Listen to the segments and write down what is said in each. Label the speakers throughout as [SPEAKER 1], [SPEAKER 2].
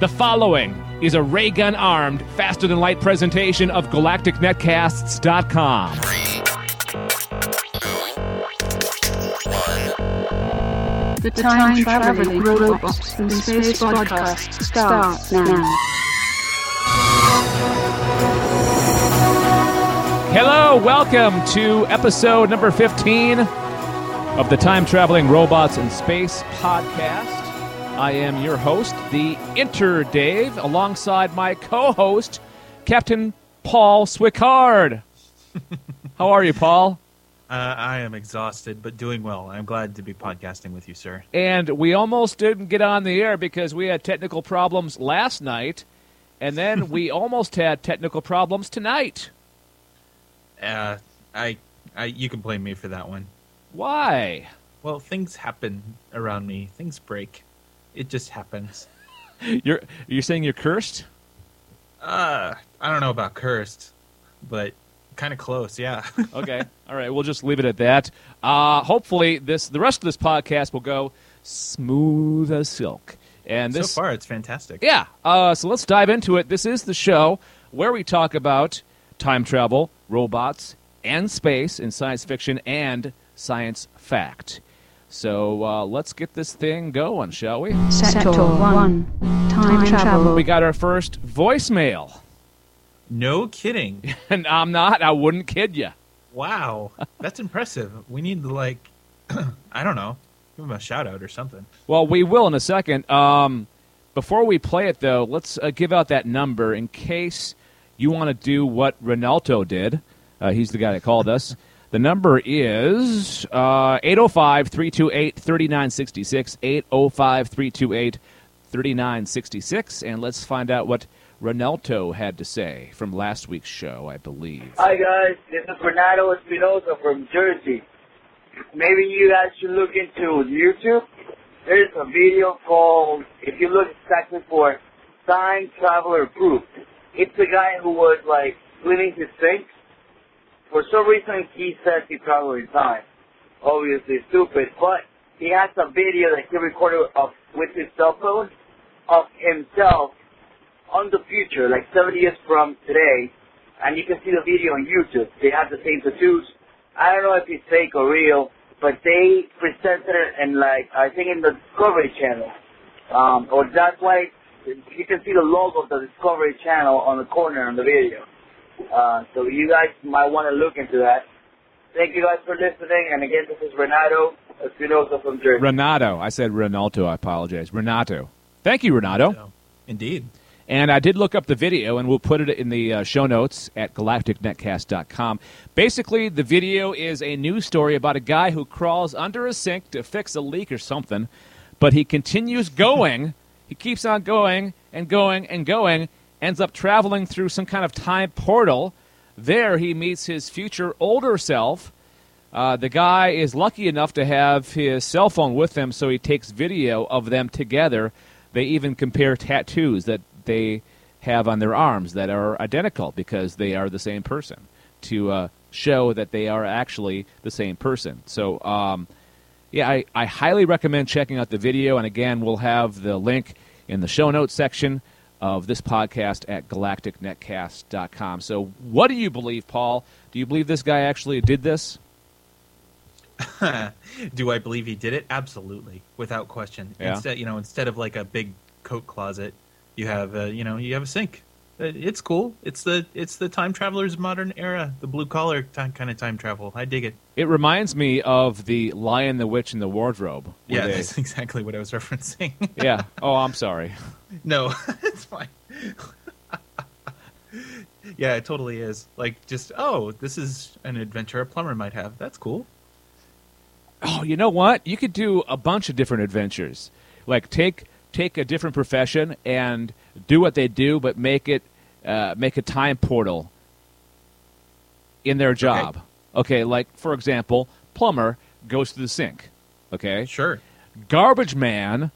[SPEAKER 1] The following is a ray gun armed, faster than light presentation of GalacticNetcasts.com.
[SPEAKER 2] The Time Traveling Robots in Space podcast starts now.
[SPEAKER 1] Hello, welcome to episode number 15 of the Time Traveling Robots in Space podcast. I am your host, the Inter Dave, alongside my co host, Captain Paul Swickard. How are you, Paul?
[SPEAKER 3] Uh, I am exhausted, but doing well. I'm glad to be podcasting with you, sir.
[SPEAKER 1] And we almost didn't get on the air because we had technical problems last night, and then we almost had technical problems tonight.
[SPEAKER 3] Uh, I, I, you can blame me for that one.
[SPEAKER 1] Why?
[SPEAKER 3] Well, things happen around me. Things break. It just happens.
[SPEAKER 1] You're you're saying you're cursed?
[SPEAKER 3] Uh, I don't know about cursed, but kind of close. Yeah.
[SPEAKER 1] Okay. All right. We'll just leave it at that. Uh, hopefully, this the rest of this podcast will go smooth as silk. And this,
[SPEAKER 3] so far, it's fantastic.
[SPEAKER 1] yeah. Uh, so let's dive into it. This is the show where we talk about time travel, robots, and space in science fiction and science fact. So uh, let's get this thing going, shall we?
[SPEAKER 2] Sector 1 Time Travel.
[SPEAKER 1] We got our first voicemail.
[SPEAKER 3] No kidding.
[SPEAKER 1] And I'm not, I wouldn't kid you.
[SPEAKER 3] Wow, that's impressive. We need to like, I don't know, give him a shout out or something.
[SPEAKER 1] Well, we will in a second. Um, before we play it, though, let's uh, give out that number in case you want to do what Ronaldo did. Uh, he's the guy that called us. The number is uh, 805 328 3966. 805 328 3966. And let's find out what Ronaldo had to say from last week's show, I believe.
[SPEAKER 4] Hi guys, this is Renato Espinosa from Jersey. Maybe you guys should look into YouTube. There's a video called, if you look exactly for Time Traveler Proof, it's the guy who was like cleaning his sink. For some reason he says he in time. Obviously stupid, but he has a video that he recorded of, with his cell phone of himself on the future, like 70 years from today, and you can see the video on YouTube. They have the same tattoos. I don't know if it's fake or real, but they presented it in like, I think in the Discovery Channel. Um, or that's why you can see the logo of the Discovery Channel on the corner on the video. Uh, so you guys might want to look into that. Thank you guys for listening, and again, this is Renato Espinosa from Jersey.
[SPEAKER 1] Renato. I said Ronaldo. I apologize. Renato. Thank you, Renato.
[SPEAKER 3] Indeed.
[SPEAKER 1] And I did look up the video, and we'll put it in the uh, show notes at galacticnetcast.com. Basically, the video is a news story about a guy who crawls under a sink to fix a leak or something, but he continues going. he keeps on going and going and going, ends up traveling through some kind of time portal. There, he meets his future older self. Uh, the guy is lucky enough to have his cell phone with him, so he takes video of them together. They even compare tattoos that they have on their arms that are identical because they are the same person to uh, show that they are actually the same person. So, um, yeah, I, I highly recommend checking out the video. And again, we'll have the link in the show notes section of this podcast at galacticnetcast.com. So, what do you believe, Paul? Do you believe this guy actually did this?
[SPEAKER 3] Do I believe he did it? Absolutely, without question.
[SPEAKER 1] Yeah.
[SPEAKER 3] Instead, you know, instead of like a big coat closet, you have a, you know, you have a sink. Uh, It's cool. It's the it's the time traveler's modern era, the blue collar time, kind of time travel. I dig it.
[SPEAKER 1] It reminds me of the Lion, the Witch, and the Wardrobe.
[SPEAKER 3] Yeah,
[SPEAKER 1] they-
[SPEAKER 3] that's exactly what I was referencing.
[SPEAKER 1] yeah. Oh, I'm sorry.
[SPEAKER 3] No, it's fine. yeah, it totally is. Like, just oh, this is an adventure a plumber might have. That's cool.
[SPEAKER 1] Oh, you know what? You could do a bunch of different adventures. Like take take a different profession and do what they do, but make it uh, make a time portal in their job. Okay. like for example, plumber goes to the sink. Okay,
[SPEAKER 3] Sure.
[SPEAKER 1] garbage man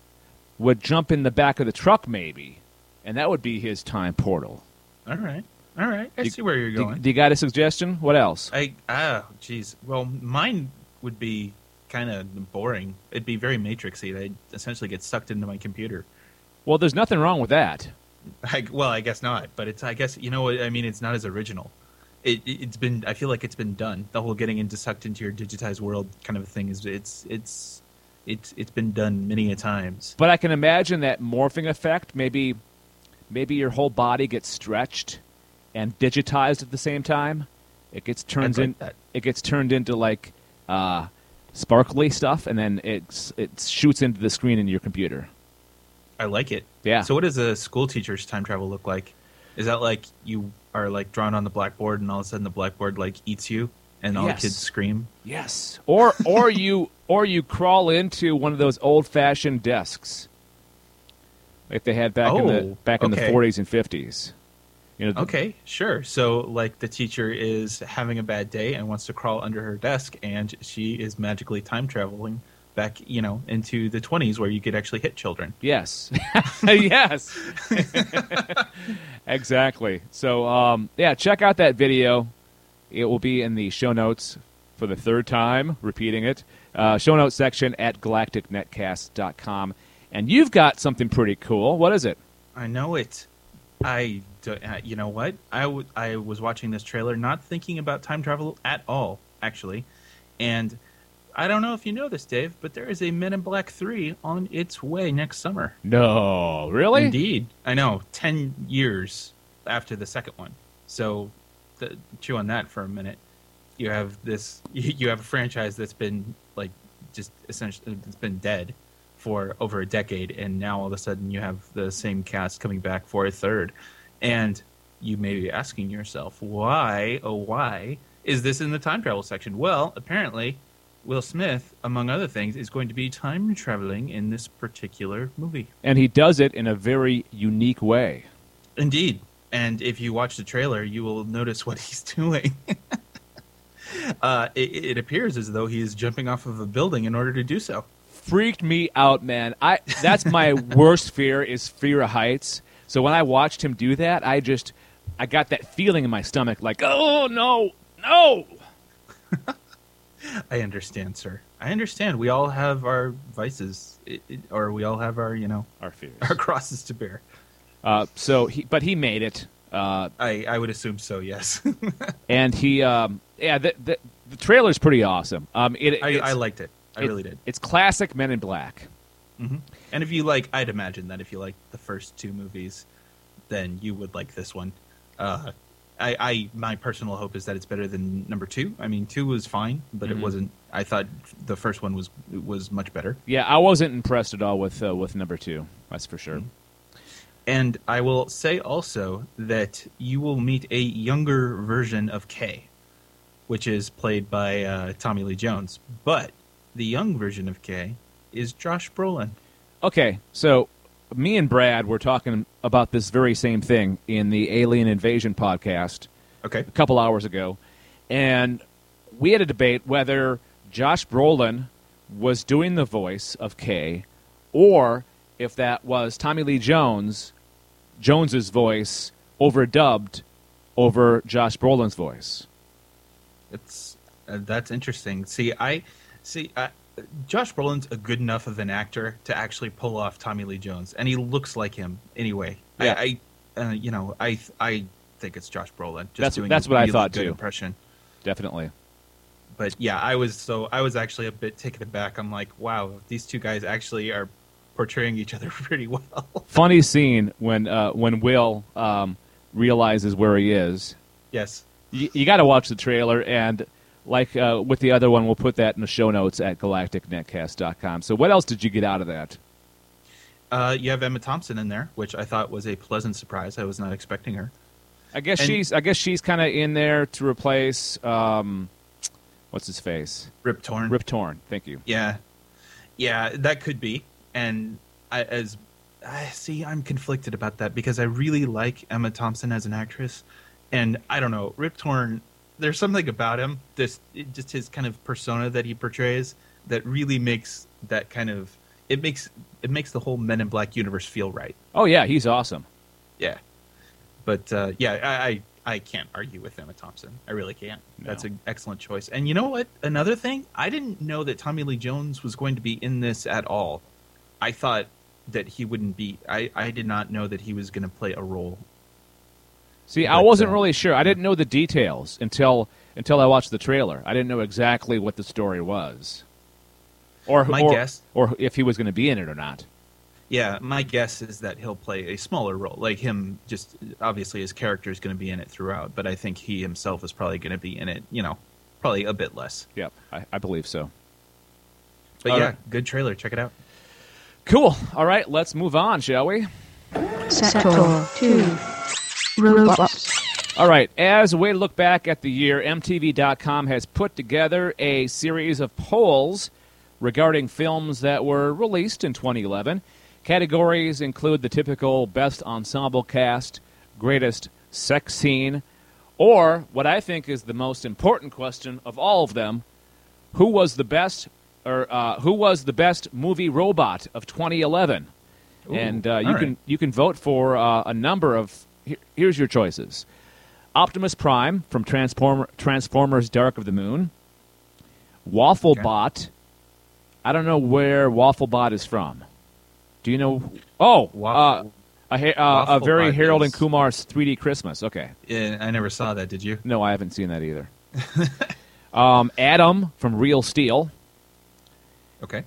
[SPEAKER 1] would jump in the back of the truck maybe, and that would be his time portal.
[SPEAKER 3] All right. All right. I
[SPEAKER 1] Do-
[SPEAKER 3] see where you're going.
[SPEAKER 1] do you got a suggestion? What else?
[SPEAKER 3] I ah, jeez. Well, mine would be kind of boring. It'd be very matrixy. I'd essentially get sucked into my computer.
[SPEAKER 1] Well, there's nothing wrong with that.
[SPEAKER 3] I, well, I guess not, but it's I guess you know what I mean. It's not as original. It, it it's been I feel like it's been done. The whole getting into sucked into your digitized world kind of thing is it's it's it's it's been done many a times.
[SPEAKER 1] But I can imagine that morphing effect. Maybe, maybe your whole body gets stretched and digitized at the same time. It gets turned
[SPEAKER 3] like
[SPEAKER 1] in.
[SPEAKER 3] that.
[SPEAKER 1] It gets turned into like uh, sparkly stuff, and then it it shoots into the screen in your computer.
[SPEAKER 3] I like it.
[SPEAKER 1] Yeah.
[SPEAKER 3] So what does a school teacher's time travel look like? Is that like you are like drawn on the blackboard and all of a sudden the blackboard like eats you and all
[SPEAKER 1] Yes.
[SPEAKER 3] the kids scream?
[SPEAKER 1] Yes. Or or you or you crawl into one of those old fashioned desks, like they had back in the
[SPEAKER 3] Oh,
[SPEAKER 1] back in the 40s and 50s. You know. the-
[SPEAKER 3] Okay, sure. So like the teacher is having a bad day and wants to crawl under her desk and she is magically time traveling back, you know, into the 20s where you could actually hit children.
[SPEAKER 1] Yes. yes. exactly. So um, yeah, check out that video. It will be in the show notes for the third time, repeating it. Uh, show notes section at galacticnetcast.com. And you've got something pretty cool. What is it?
[SPEAKER 3] I know it. I, uh, you know what? I, w- I was watching this trailer, not thinking about time travel at all, actually. And I don't know if you know this, Dave, but there is a Men in Black 3 on its way next summer.
[SPEAKER 1] No, really?
[SPEAKER 3] Indeed. I know. 10 years after the second one. So, th- chew on that for a minute. You have this, you have a franchise that's been, like, just essentially, it's been dead for over a decade, and now all of a sudden you have the same cast coming back for a third. And you may be asking yourself, why, oh, why is this in the time travel section? Well, apparently, Will Smith, among other things, is going to be time traveling in this particular movie.
[SPEAKER 1] And he does it in a very unique way.
[SPEAKER 3] Indeed. And if you watch the trailer, you will notice what he's doing. uh, it, it appears as though he is jumping off of a building in order to do so.
[SPEAKER 1] freaked me out, man. I that's my worst fear is fear of heights. So when I watched him do that, I just I got that feeling in my stomach like, "Oh no. No."
[SPEAKER 3] I understand, sir. I understand. We all have our vices, it, it, or we all have our, you know,
[SPEAKER 1] Our fears.
[SPEAKER 3] our crosses to bear.
[SPEAKER 1] Uh, so he but he made it. Uh,
[SPEAKER 3] I, I would assume so. Yes,
[SPEAKER 1] and he um, yeah, the, the the trailer's pretty awesome. Um it,
[SPEAKER 3] I, I liked it. I
[SPEAKER 1] it-
[SPEAKER 3] really did.
[SPEAKER 1] It's classic Men in Black.
[SPEAKER 3] hmm And if you like, I'd imagine that if you like the first two movies, then you would like this one. Uh, I, I, my personal hope is that it's better than number two. I mean, two was fine, but
[SPEAKER 1] Mhm.
[SPEAKER 3] it wasn't. I thought the first one was was much better.
[SPEAKER 1] Yeah, I wasn't impressed at all with uh, with number 2. That's for sure.
[SPEAKER 3] And I will say also that you will meet a younger version of Kay, which is played by uh, Tommy Lee Jones. But the young version of Kay is Josh Brolin.
[SPEAKER 1] Okay, so me and Brad were talking about this very same thing in the Alien Invasion podcast
[SPEAKER 3] Okay.
[SPEAKER 1] a couple hours ago, and we had a debate whether Josh Brolin was doing the voice of Kay, or if that was Tommy Lee Jones, Jones's voice overdubbed over Josh Brolin's voice.
[SPEAKER 3] It's uh, that's interesting. See, I see. I, Josh Brolin's a good enough of an actor to actually pull off Tommy Lee Jones, and he looks like him anyway.
[SPEAKER 1] Yeah.
[SPEAKER 3] I, I uh, you know, I I think it's Josh Brolin. Just
[SPEAKER 1] That's-
[SPEAKER 3] doing
[SPEAKER 1] that's what I thought,
[SPEAKER 3] good
[SPEAKER 1] too.
[SPEAKER 3] Impression.
[SPEAKER 1] Definitely.
[SPEAKER 3] But yeah, I was so I was actually a bit taken aback. I'm like, wow, these two guys actually are portraying each other pretty well.
[SPEAKER 1] Funny scene when uh, when Will um, realizes where he is.
[SPEAKER 3] yes.
[SPEAKER 1] you, you got to watch the trailer and like uh, with the other one we'll put that in the show notes at galacticnetcast.com so what else did you get out of that
[SPEAKER 3] Uh, you have Emma Thompson in there, which I thought was a pleasant surprise. I was not expecting her.
[SPEAKER 1] i guess
[SPEAKER 3] And-
[SPEAKER 1] she's i guess she's kind of in there to replace um, what's his face
[SPEAKER 3] Rip Torn.
[SPEAKER 1] rip torn thank you
[SPEAKER 3] Yeah, yeah, that could be. And I, as I see, I'm conflicted about that because I really like Emma Thompson as an actress, and I don't know Rip Torn. There's something about him, this just his kind of persona that he portrays, that really makes that kind of it makes it makes the whole Men in Black universe feel right.
[SPEAKER 1] oh yeah he's awesome
[SPEAKER 3] Yeah, but uh, yeah, I, I I can't argue with Emma Thompson. I really can't. That's an excellent choice. And you know what? Another thing, I didn't know that Tommy Lee Jones was going to be in this at all. I thought that he wouldn't be. I I did not know that he was going to play a role.
[SPEAKER 1] See, I wasn't
[SPEAKER 3] uh,
[SPEAKER 1] really sure. I didn't know the details until until I watched the trailer. I didn't know exactly what the story was, or
[SPEAKER 3] My
[SPEAKER 1] or,
[SPEAKER 3] guess-
[SPEAKER 1] or if he was going to be in it or not.
[SPEAKER 3] Yeah, my guess is that he'll play a smaller role. Like him, just obviously his character is going to be in it throughout, but I think he himself is probably going to be in it. You know, probably a bit less.
[SPEAKER 1] Yep, I, I believe so.
[SPEAKER 3] But
[SPEAKER 1] All
[SPEAKER 3] yeah,
[SPEAKER 1] right.
[SPEAKER 3] good trailer. Check it out.
[SPEAKER 1] Cool. All right, let's move on, shall we?
[SPEAKER 2] Sector 2. Robots.
[SPEAKER 1] All right. As a way to look back at the year, MTV.com has put together a series of polls regarding films that were released in 2011. Categories include the typical best ensemble cast, greatest sex scene, or what I think is the most important question of all of them: who was the best, or uh, who was the best movie robot of 2011?
[SPEAKER 3] Ooh,
[SPEAKER 1] and uh, you
[SPEAKER 3] all
[SPEAKER 1] can
[SPEAKER 3] right.
[SPEAKER 1] you can vote for uh, a number of. Here, here's your choices: Optimus Prime from Transform, Transformers: Dark of the Moon, Wafflebot. I don't know where Wafflebot is from. Do you know? Oh,
[SPEAKER 3] Waffle-
[SPEAKER 1] uh, a, uh, a very
[SPEAKER 3] Wafflebot
[SPEAKER 1] Harold and Kumar's 3D Christmas. Okay,
[SPEAKER 3] Yeah, I never saw that. Did you?
[SPEAKER 1] no, I haven't seen that either. um, Adam from Real Steel,
[SPEAKER 3] Okay.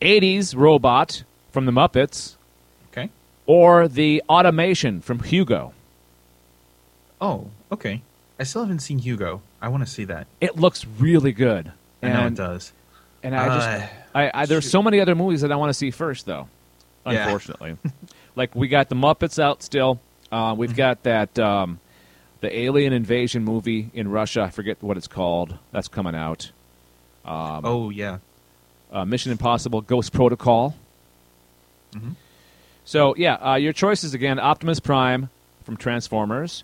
[SPEAKER 1] 80s Robot from the Muppets,
[SPEAKER 3] Okay.
[SPEAKER 1] or the Automation from Hugo.
[SPEAKER 3] Oh, okay. I still haven't seen Hugo. I want to see that.
[SPEAKER 1] It looks really good.
[SPEAKER 3] I know it does.
[SPEAKER 1] and I just,
[SPEAKER 3] Uh,
[SPEAKER 1] I, I, there's so many other movies that I want to see first, though.
[SPEAKER 3] Yeah.
[SPEAKER 1] Unfortunately, like we got the Muppets out still. Uh, we've
[SPEAKER 3] Mm-hmm.
[SPEAKER 1] got that um, the Alien Invasion movie in Russia. I forget what it's called. That's coming out.
[SPEAKER 3] oh yeah.
[SPEAKER 1] Uh, Mission Impossible: Ghost Protocol.
[SPEAKER 3] Mhm.
[SPEAKER 1] So yeah, uh, your choices again: Optimus Prime from Transformers,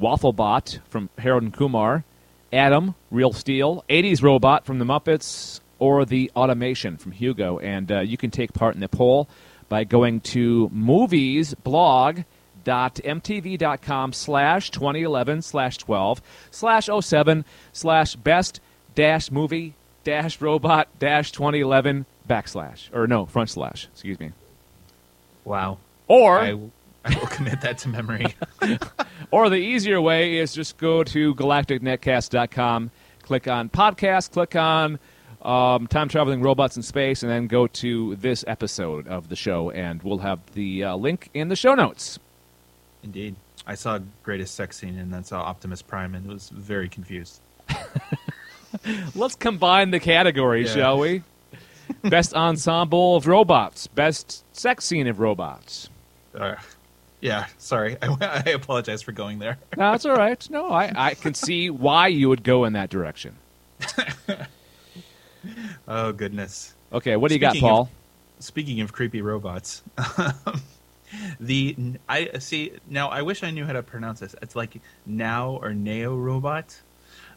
[SPEAKER 1] Wafflebot from Harold and Kumar, Adam, Real Steel, 80s Robot from the Muppets, or the Automation from Hugo. And uh, you can take part in the poll by going to moviesblog.mtv.com slash 2011 slash 12 slash 07 slash best dash movie dash robot dash 2011 backslash. Or no, front slash. Excuse me.
[SPEAKER 3] Wow.
[SPEAKER 1] Or...
[SPEAKER 3] I, will- I will commit that to memory.
[SPEAKER 1] Or the easier way is just go to galacticnetcast.com, click on podcast, click on um, time traveling robots in space, and then go to this episode of the show, and we'll have the uh, link in the show notes.
[SPEAKER 3] Indeed. I saw greatest sex scene and then saw Optimus Prime and was very confused.
[SPEAKER 1] Let's combine the categories,
[SPEAKER 3] Yeah.
[SPEAKER 1] shall we? Best ensemble of robots, best sex scene of robots.
[SPEAKER 3] Uh, yeah, sorry. I, I apologize for going there.
[SPEAKER 1] No, that's all right. No, I, I can see why you would go in that direction.
[SPEAKER 3] Oh goodness.
[SPEAKER 1] Okay, what do you got,
[SPEAKER 3] Speaking of-
[SPEAKER 1] Paul?
[SPEAKER 3] Speaking of creepy robots, the I see now. I wish I knew how to pronounce this. It's like now or Neo Robot,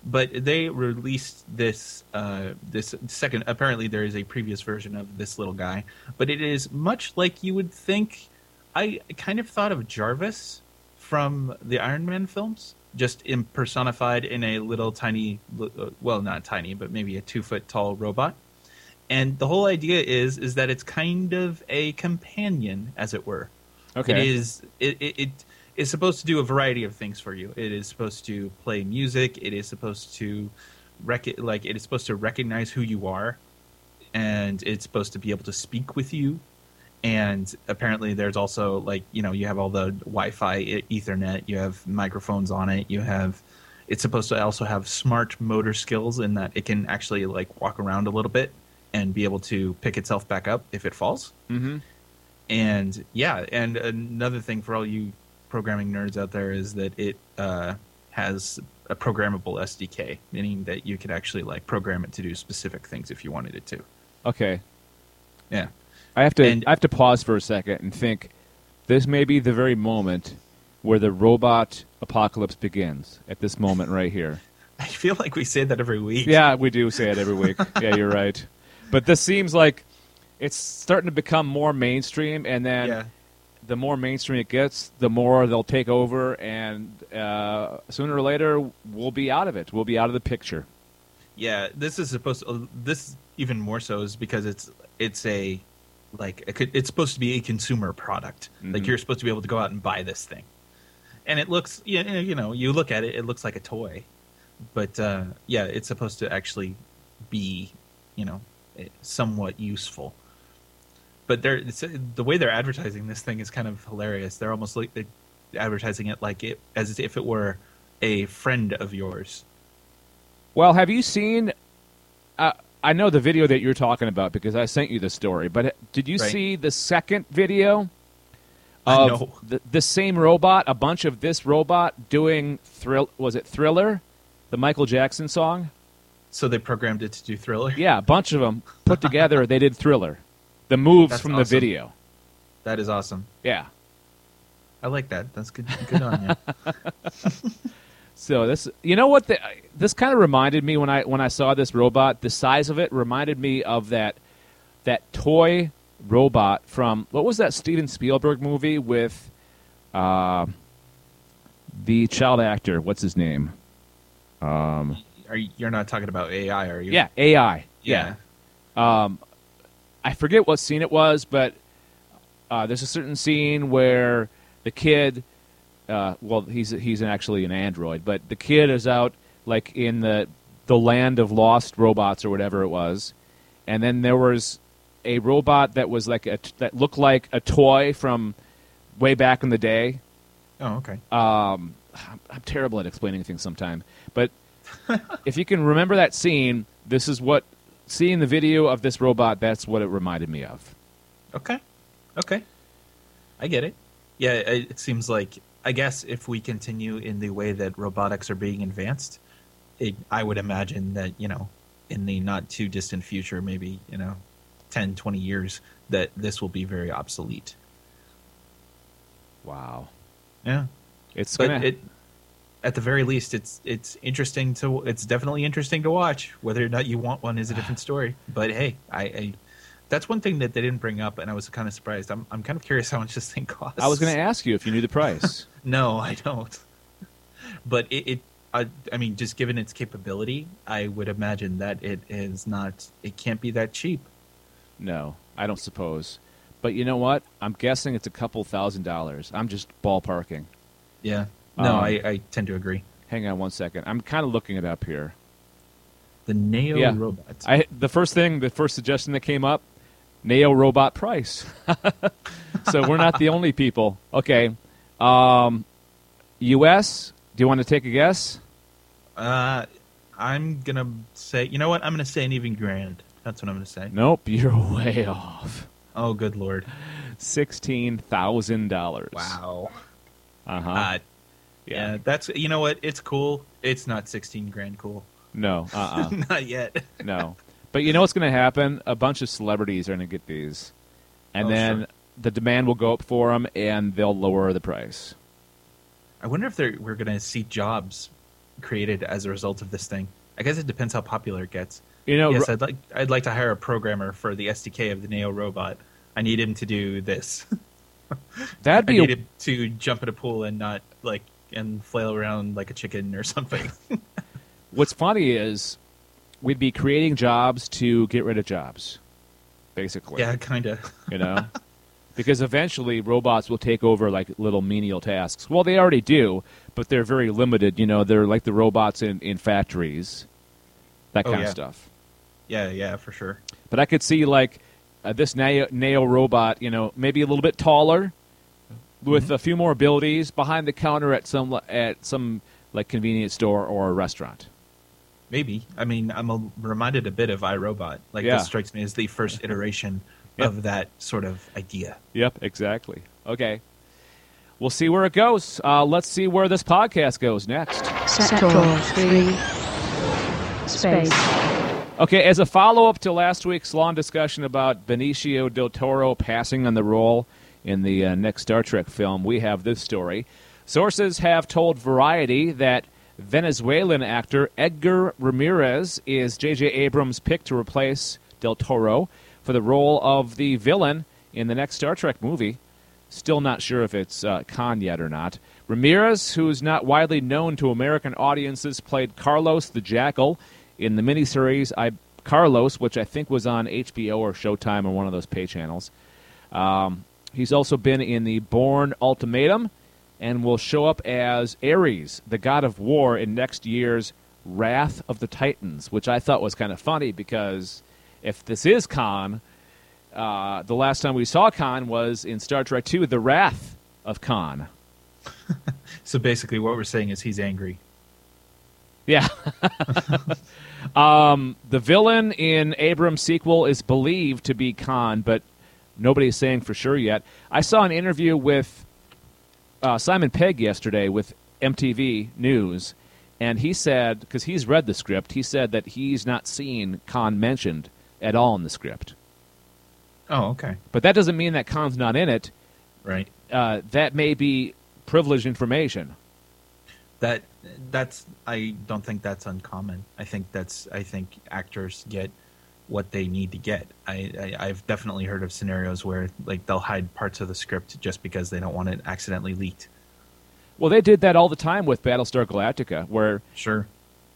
[SPEAKER 3] but they released this uh, this second. Apparently, there is a previous version of this little guy, but it is much like you would think. I kind of thought of Jarvis from the Iron Man films, just impersonified in a little tiny, uh, well, not tiny, but maybe a two foot tall robot and the whole idea is is that it's kind of a companion as it were
[SPEAKER 1] Okay.
[SPEAKER 3] it is it, it, it is supposed to do a variety of things for you. It is supposed to play music. It is supposed to rec- like it is supposed to recognize who you are and it's supposed to be able to speak with you. And apparently there's also like you know you have all the wi-fi ethernet you have microphones on it you have it's supposed to also have smart motor skills in that it can actually like walk around a little bit and be able to pick itself back up if it falls.
[SPEAKER 1] Mm-hmm.
[SPEAKER 3] and yeah and another thing for all you programming nerds out there is that it uh, has a programmable sdk meaning that you could actually like program it to do specific things if you wanted it to
[SPEAKER 1] Okay.
[SPEAKER 3] yeah
[SPEAKER 1] I have to
[SPEAKER 3] And-
[SPEAKER 1] I have to pause for a second and think this may be the very moment where the robot apocalypse begins at this moment right here.
[SPEAKER 3] i feel like we say that every week
[SPEAKER 1] Yeah, we do say it every week. yeah, you're right. But this seems like it's starting to become more mainstream and then
[SPEAKER 3] yeah
[SPEAKER 1] the more mainstream it gets, the more they'll take over and uh, sooner or later we'll be out of it. We'll be out of the picture.
[SPEAKER 3] yeah this is supposed to this even more so is because it's it's a like it's supposed to be a consumer product. Like
[SPEAKER 1] Mhm.
[SPEAKER 3] you're supposed to be able to go out and buy this thing, and it looks you know, you know you look at it, it looks like a toy, but uh, yeah, it's supposed to actually be you know eh, somewhat useful. But they're it's, the way they're advertising this thing is kind of hilarious. They're almost like they're advertising it like it as if it were a friend of yours.
[SPEAKER 1] Well, have you seen? Uh, I know the video that you're talking about because I sent you the story. But did you
[SPEAKER 3] Right.
[SPEAKER 1] see the second video of the, the same robot? A bunch of this robot doing thrill. Was it Thriller, the Michael Jackson song?
[SPEAKER 3] So they programmed it to do Thriller.
[SPEAKER 1] Yeah, a bunch of them put together. they did Thriller. The moves
[SPEAKER 3] That's
[SPEAKER 1] from the video.
[SPEAKER 3] That is awesome.
[SPEAKER 1] Yeah.
[SPEAKER 3] I like that. That's good. Good on you.
[SPEAKER 1] So this, you know what? The, this kind of reminded me when I when I saw this robot. The size of it reminded me of that that toy robot from what was that Steven Spielberg movie with uh, the child actor? What's his name? Um,
[SPEAKER 3] Are you, you're not talking about AI, are you?
[SPEAKER 1] yeah, AI.
[SPEAKER 3] Yeah.
[SPEAKER 1] Um, I forget what scene it was, but uh, there's a certain scene where the kid, uh, well, he's he's actually an android, but the kid is out like in the the land of lost robots or whatever it was, and then there was a robot that was like a that looked like a toy from way back in the day.
[SPEAKER 3] Oh, okay.
[SPEAKER 1] Um, I'm, I'm terrible at explaining things sometimes, but if you can remember that scene, this is what seeing the video of this robot. That's what it reminded me of.
[SPEAKER 3] Okay. Okay. I get it. Yeah, it, seems like I guess if we continue in the way that robotics are being advanced, it, I would imagine that, you know, in the not too distant future, maybe, you know, 10, 20 years, that this will be very obsolete.
[SPEAKER 1] Wow,
[SPEAKER 3] Yeah.
[SPEAKER 1] it's
[SPEAKER 3] But
[SPEAKER 1] gonna.
[SPEAKER 3] it at the very least it's it's interesting to it's definitely interesting to watch. Whether or not you want one is a different story. But hey, I, I that's one thing that they didn't bring up and I was kind of surprised. I'm I'm kind of curious how much this thing costs.
[SPEAKER 1] I was going to ask you if you knew the price.
[SPEAKER 3] No, I don't. But it, it I, I mean, just given its capability, I would imagine that it is not. It can't be that cheap.
[SPEAKER 1] no, I don't suppose. But you know what? I'm guessing it's a couple thousand dollars. I'm just ballparking.
[SPEAKER 3] Yeah. No,
[SPEAKER 1] Um,
[SPEAKER 3] I, I tend to agree.
[SPEAKER 1] Hang on one second. I'm kind of looking it up here.
[SPEAKER 3] The Neo
[SPEAKER 1] yeah.
[SPEAKER 3] robot.
[SPEAKER 1] I the first thing, the first suggestion that came up, Neo robot price. so we're not the only people. Okay, um, U.S. Do you want to take a guess?
[SPEAKER 3] Uh, I'm gonna say. You know what? I'm gonna say an even grand. That's what I'm gonna say.
[SPEAKER 1] Nope, you're way off.
[SPEAKER 3] Oh, good lord!
[SPEAKER 1] Sixteen thousand dollars.
[SPEAKER 3] Wow.
[SPEAKER 1] Uh huh.
[SPEAKER 3] Uh, yeah. that's you know what? It's cool. It's not 16 grand cool.
[SPEAKER 1] No. Uh. uh
[SPEAKER 3] not yet.
[SPEAKER 1] No. But you know what's going to happen? A bunch of celebrities are going to get these, and
[SPEAKER 3] Oh,
[SPEAKER 1] then
[SPEAKER 3] sure.
[SPEAKER 1] the demand will go up for them, and they'll lower the price.
[SPEAKER 3] I wonder if they're, we're gonna see jobs created as a result of this thing. I guess it depends how popular it gets.
[SPEAKER 1] You know,
[SPEAKER 3] yes, I'd like I'd like to hire a programmer for the SDK of the Neo robot. I need him to do this.
[SPEAKER 1] that'd
[SPEAKER 3] I
[SPEAKER 1] be
[SPEAKER 3] need
[SPEAKER 1] a,
[SPEAKER 3] him to jump in a pool and not like and flail around like a chicken or something.
[SPEAKER 1] what's funny is we'd be creating jobs to get rid of jobs, basically.
[SPEAKER 3] yeah, kind of.
[SPEAKER 1] You know, because eventually robots will take over like little menial tasks. Well, they already do, but they're very limited. You know, they're like the robots in in factories, that
[SPEAKER 3] Oh,
[SPEAKER 1] kind
[SPEAKER 3] yeah.
[SPEAKER 1] of stuff.
[SPEAKER 3] Yeah, yeah, for sure.
[SPEAKER 1] But I could see like uh, this Neo, Neo robot, you know, maybe a little bit taller, with
[SPEAKER 3] Mm-hmm.
[SPEAKER 1] a few more abilities, behind the counter at some at some like convenience store or a restaurant.
[SPEAKER 3] Maybe. I mean, I'm a, reminded a bit of iRobot. Like
[SPEAKER 1] Yeah.
[SPEAKER 3] this strikes me as the first iteration
[SPEAKER 1] Yep.
[SPEAKER 3] of that sort of idea.
[SPEAKER 1] Yep, exactly. Okay, we'll see where it goes. Uh, let's see where this podcast goes next.
[SPEAKER 2] Sector 3. Space.
[SPEAKER 1] Okay, as a follow up to last week's long discussion about Benicio del Toro passing on the role in the uh, next Star Trek film, we have this story. Sources have told Variety that Venezuelan actor Edgar Ramirez is J.J. Abrams' pick to replace del Toro for the role of the villain in the next Star Trek movie. Still not sure if it's uh, Khan yet or not. Ramirez, who's not widely known to American audiences, played Carlos the Jackal in the miniseries I Carlos, which I think was on HBO or Showtime or one of those pay channels. Um, he's also been in the Bourne Ultimatum and will show up as Ares, the god of war, in next year's Wrath of the Titans, which I thought was kind of funny because if this is Khan, uh, the last time we saw Khan was in Star Trek II, The Wrath of Khan.
[SPEAKER 3] So basically, what we're saying is he's angry.
[SPEAKER 1] Yeah. um, the villain in Abrams' sequel is believed to be Khan, but nobody's saying for sure yet. I saw an interview with uh, Simon Pegg yesterday with MTV News, and he said, because he's read the script, he said that he's not seen Khan mentioned at all in the script.
[SPEAKER 3] Oh, okay,
[SPEAKER 1] But that doesn't mean that Khan's not in it.
[SPEAKER 3] right.
[SPEAKER 1] Uh, that may be privileged information.
[SPEAKER 3] That that's I don't think that's uncommon. I think that's I think actors get what they need to get. I, I I've definitely heard of scenarios where like they'll hide parts of the script just because they don't want it accidentally leaked.
[SPEAKER 1] Well, they did that all the time with Battlestar Galactica, where
[SPEAKER 3] Sure,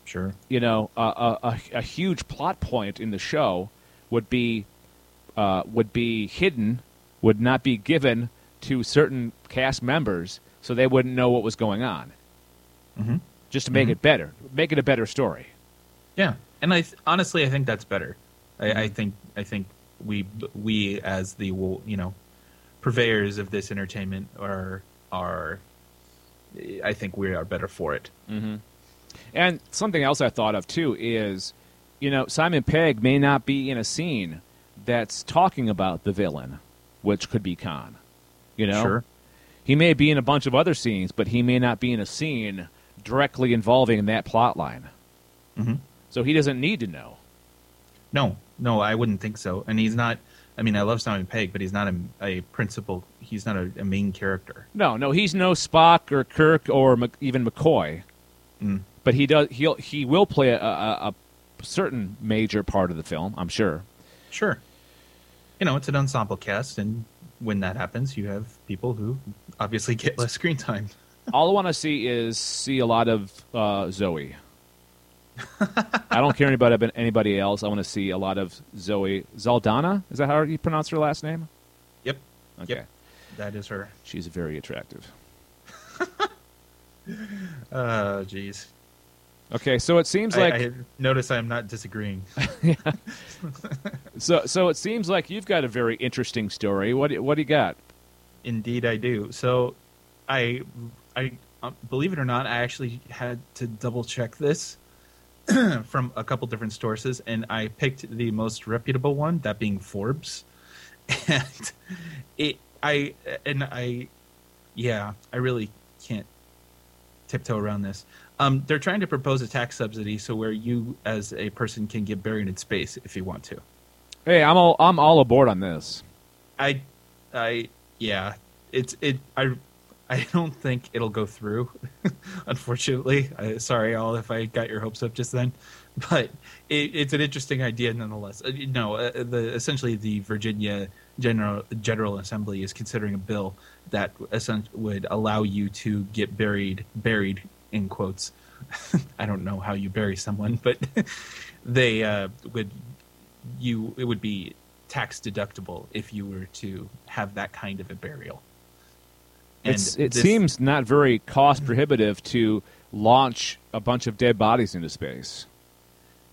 [SPEAKER 3] sure.
[SPEAKER 1] you know, a, a, huge plot point in the show would be uh, would be hidden, would not be given to certain cast members, so they wouldn't know what was going on.
[SPEAKER 3] Mhm.
[SPEAKER 1] Just to make
[SPEAKER 3] Mhm.
[SPEAKER 1] it better, make it a better story.
[SPEAKER 3] Yeah, and I th- honestly I think that's better. I, I think I think we we as the you know purveyors of this entertainment are are I think we are better for it.
[SPEAKER 1] And something else I thought of too is, you know, Simon Pegg may not be in a scene that's talking about the villain, which could be Khan. You know,
[SPEAKER 3] Sure.
[SPEAKER 1] he may be in a bunch of other scenes, but he may not be in a scene directly involving that plot line.
[SPEAKER 3] Mhm.
[SPEAKER 1] So he doesn't need to know.
[SPEAKER 3] No, no, I wouldn't think so. And he's not. I mean, I love Simon Pegg, but he's not a, a principal. He's not a, a main character.
[SPEAKER 1] No, no, he's no Spock or Kirk or Mc, even McCoy.
[SPEAKER 3] Mm.
[SPEAKER 1] But he does. He'll he will play a, a, a certain major part of the film. I'm sure.
[SPEAKER 3] Sure. You know, it's an ensemble cast, and when that happens, you have people who obviously get less screen time.
[SPEAKER 1] All I want to see is see a lot of uh, Zoe. I don't care about anybody else. I want to see a lot of Zoe Zaldana. Is that how you pronounce her last name?
[SPEAKER 3] Yep.
[SPEAKER 1] Okay,
[SPEAKER 3] Yep. That is her.
[SPEAKER 1] she's very attractive.
[SPEAKER 3] Oh, jeez.
[SPEAKER 1] Okay, so it seems like
[SPEAKER 3] I notice I'm not disagreeing.
[SPEAKER 1] so so it seems like you've got a very interesting story. What what do you got?
[SPEAKER 3] Indeed, I do. So, I, I uh, believe it or not, I actually had to double check this from a couple different sources, and I picked the most reputable one, that being Forbes. And it, I, and I, yeah, I really can't tiptoe around this. Um, they're trying to propose a tax subsidy so where you, as a person, can get buried in space if you want to.
[SPEAKER 1] Hey, I'm all I'm all aboard on this.
[SPEAKER 3] I, I, yeah, it's it. I, I don't think it'll go through. unfortunately, I, sorry, all if I got your hopes up just then, but it, it's an interesting idea nonetheless. Uh, no, uh, the essentially the Virginia General General Assembly is considering a bill that would allow you to get buried buried in quotes. I don't know how you bury someone, but they uh, would you it would be tax deductible if you were to have that kind of a burial.
[SPEAKER 1] It
[SPEAKER 3] this-
[SPEAKER 1] seems not very cost prohibitive to launch a bunch of dead bodies into space.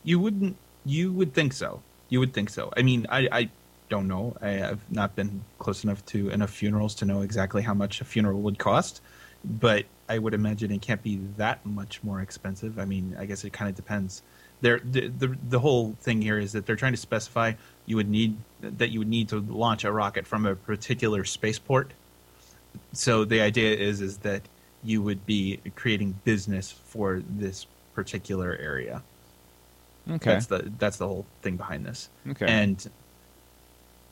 [SPEAKER 3] you wouldn't you would think so. You would think so. I mean, I, I don't know. I have not been close enough to enough funerals to know exactly how much a funeral would cost, but I would imagine it can't be that much more expensive. I mean, I guess it kind of depends. There, the, the the whole thing here is that they're trying to specify you would need that you would need to launch a rocket from a particular spaceport. So the idea is is that you would be creating business for this particular area.
[SPEAKER 1] Okay.
[SPEAKER 3] That's the that's the whole thing behind this.
[SPEAKER 1] Okay.
[SPEAKER 3] And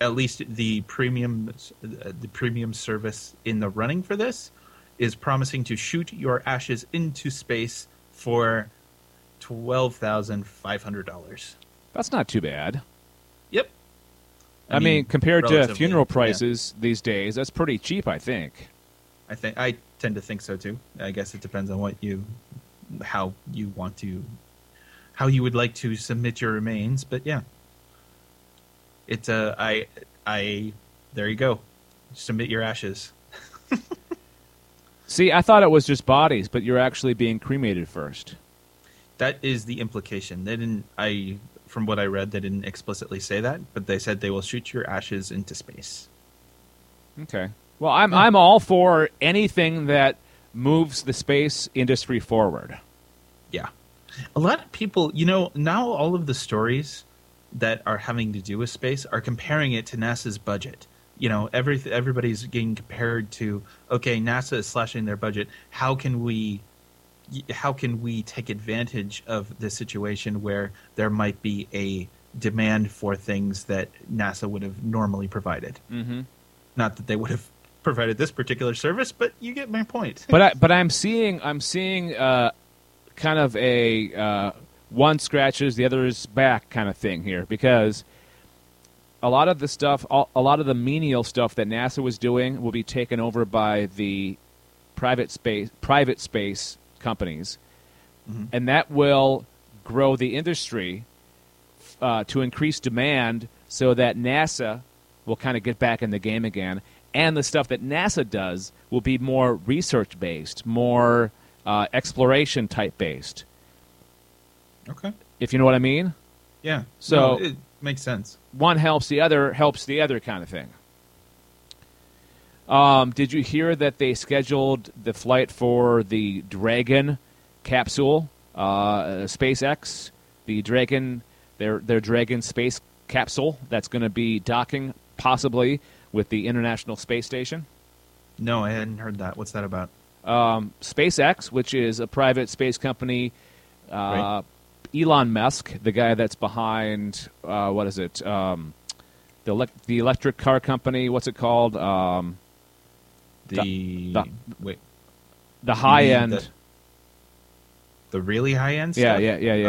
[SPEAKER 3] at least the premium the premium service in the running for this is promising to shoot your ashes into space for twelve thousand five hundred dollars.
[SPEAKER 1] That's not too bad.
[SPEAKER 3] Yep.
[SPEAKER 1] I, mean, compared to funeral
[SPEAKER 3] yeah.
[SPEAKER 1] prices these days, that's pretty cheap, I think.
[SPEAKER 3] I think I tend to think so too. I guess it depends on what you, how you want to, how you would like to submit your remains, but yeah, it's uh, I I there you go, submit your ashes.
[SPEAKER 1] See, I thought it was just bodies, but you're actually being cremated first.
[SPEAKER 3] That is the implication. They didn't. I from what I read, they didn't explicitly say that, but they said they will shoot your ashes into space.
[SPEAKER 1] Okay. Well, I'm I'm all for anything that moves the space industry forward.
[SPEAKER 3] Yeah. A lot of people, you know, now all of the stories that are having to do with space are comparing it to NASA's budget. You know, every everybody's getting compared to okay, NASA is slashing their budget. How can we how can we take advantage of the situation where there might be a demand for things that NASA would have normally provided?
[SPEAKER 1] Mm-hmm.
[SPEAKER 3] Not that they would have provided this particular service, but you get my point.
[SPEAKER 1] But I, but I'm seeing I'm seeing uh, kind of a uh, one scratches the other's back kind of thing here because a lot of the stuff, a lot of the menial stuff that NASA was doing will be taken over by the private space private space companies,
[SPEAKER 3] Mhm.
[SPEAKER 1] and that will grow the industry uh, to increase demand, so that NASA will kind of get back in the game again. And the stuff that NASA does will be more research based, more uh, exploration type based.
[SPEAKER 3] Okay.
[SPEAKER 1] If you know what I mean.
[SPEAKER 3] Yeah.
[SPEAKER 1] So-
[SPEAKER 3] No, it makes sense.
[SPEAKER 1] one helps the other helps the other kind of thing. Um, did you hear that they scheduled the flight for the Dragon capsule, uh, SpaceX, the Dragon, their their Dragon space capsule that's going to be docking possibly with the International Space Station?
[SPEAKER 3] No, I hadn't heard that. What's that about?
[SPEAKER 1] um, SpaceX, which is a private space company. Uh,
[SPEAKER 3] Right.
[SPEAKER 1] Elon Musk, the guy that's behind uh, what is it? Um, the elec- the electric car company. What's it called? Um,
[SPEAKER 3] The,
[SPEAKER 1] the-
[SPEAKER 3] wait,
[SPEAKER 1] the high end.
[SPEAKER 3] the- the really high end.
[SPEAKER 1] Yeah,
[SPEAKER 3] stuff?
[SPEAKER 1] yeah, yeah, yeah, yeah,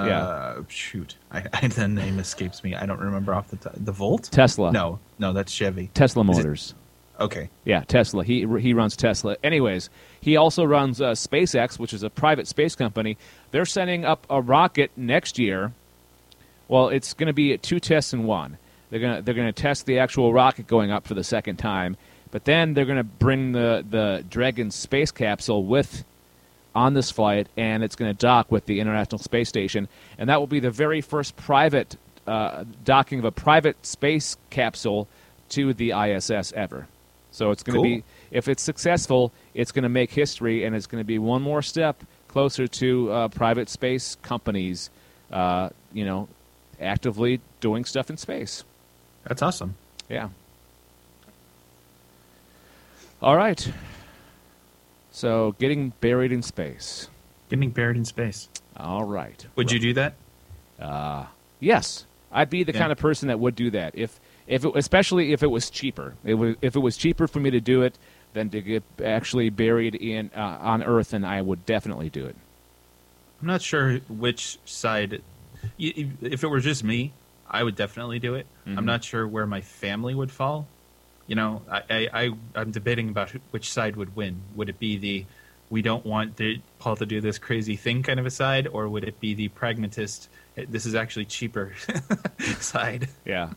[SPEAKER 3] Uh,
[SPEAKER 1] yeah.
[SPEAKER 3] Shoot, I, I, the name escapes me. I don't remember off the top. The Volt.
[SPEAKER 1] Tesla.
[SPEAKER 3] No, no, that's Chevy.
[SPEAKER 1] Tesla Motors.
[SPEAKER 3] Okay.
[SPEAKER 1] Yeah, Tesla. He he runs Tesla. Anyways, he also runs uh, SpaceX, which is a private space company. They're sending up a rocket next year. Well, it's going to be two tests in one. They're going to they're going to test the actual rocket going up for the second time, but then they're going to bring the the Dragon space capsule with on this flight, and it's going to dock with the International Space Station, and that will be the very first private uh, docking of a private space capsule to the ISS ever. So it's going to
[SPEAKER 3] Cool.
[SPEAKER 1] be, if it's successful, it's going to make history, and it's going to be one more step closer to uh, private space companies, uh, you know, actively doing stuff in space.
[SPEAKER 3] That's awesome.
[SPEAKER 1] Yeah. All right. So getting buried in space.
[SPEAKER 3] Getting buried in space.
[SPEAKER 1] All right.
[SPEAKER 3] Would you do that?
[SPEAKER 1] Uh, yes, I'd be the
[SPEAKER 3] Yeah.
[SPEAKER 1] kind of person that would do that. If, if it, especially if it was cheaper. It was, if it was cheaper for me to do it than to get actually buried in uh, on Earth, then I would definitely do it.
[SPEAKER 3] I'm not sure which side. If it were just me, I would definitely do it.
[SPEAKER 1] Mhm.
[SPEAKER 3] I'm not sure where my family would fall. You know, I, I, I'm debating about who- which side would win. Would it be the we don't want the, Paul to do this crazy thing kind of a side, or would it be the pragmatist? "Eh, This is actually cheaper side.
[SPEAKER 1] Yeah.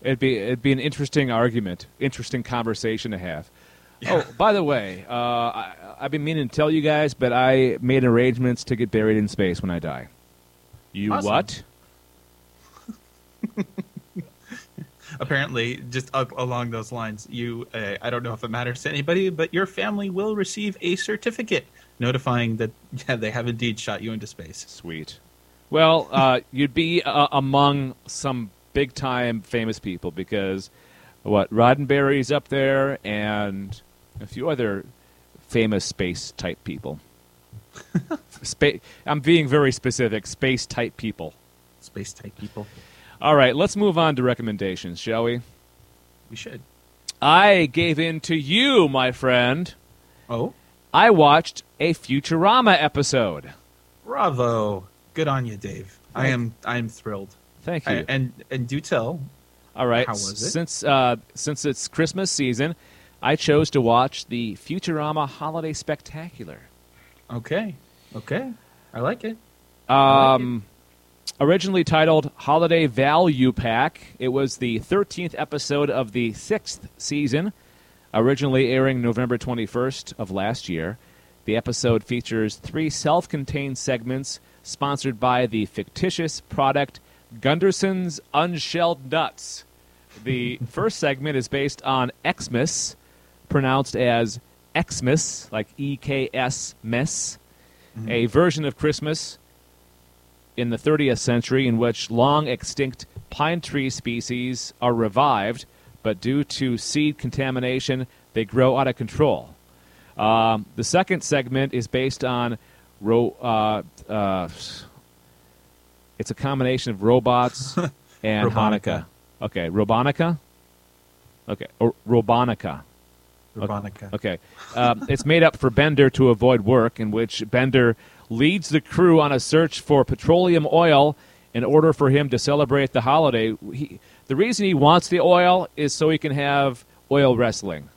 [SPEAKER 1] It'd be it'd be an interesting argument, interesting conversation to have. Oh, by the way, uh, I, I've been meaning to tell you guys, but I made arrangements to get buried in space when I die. You
[SPEAKER 3] Awesome.
[SPEAKER 1] what?
[SPEAKER 3] Apparently, just a- along those lines, you uh, I don't know if it matters to anybody, but your family will receive a certificate notifying that yeah, they have indeed shot you into space.
[SPEAKER 1] Sweet. Well, uh, you'd be uh, among some big time famous people because what Roddenberry's up there and a few other famous space type people. Spa- I'm being very specific. Space type people.
[SPEAKER 3] Space type people.
[SPEAKER 1] All right, let's move on to recommendations, shall we?
[SPEAKER 3] We should.
[SPEAKER 1] I gave in to you, my friend.
[SPEAKER 3] Oh,
[SPEAKER 1] I watched a Futurama episode.
[SPEAKER 3] bravo! Good on you, Dave. I am I am thrilled.
[SPEAKER 1] Thank you.
[SPEAKER 3] I, and and do tell.
[SPEAKER 1] All right.
[SPEAKER 3] How was it?
[SPEAKER 1] Since uh, since it's Christmas season, I chose to watch the Futurama Holiday Spectacular.
[SPEAKER 3] Okay, okay, I like it.
[SPEAKER 1] Um, originally titled Holiday Value Pack, it was the 13th episode of the sixth season, originally airing November 21st of last year. The episode features three self contained segments sponsored by the fictitious product Gunderson's Unshelled Nuts. The first segment is based on Xmas, pronounced as Xmas, like E K S, mess, mm-hmm. a version of Christmas in the 30th century in which long extinct pine tree species are revived, but due to seed contamination, they grow out of control. Um, the second segment is based on ro- uh, uh, it's a combination of robots and
[SPEAKER 3] Robanukah.
[SPEAKER 1] Hanukkah. Okay, Robanukah. Okay, or Robanukah.
[SPEAKER 3] Robanukah.
[SPEAKER 1] Okay. Um, it's made up for Bender to avoid work, in which Bender leads the crew on a search for petroleum oil in order for him to celebrate the holiday. He, the reason he wants the oil is so he can have oil wrestling.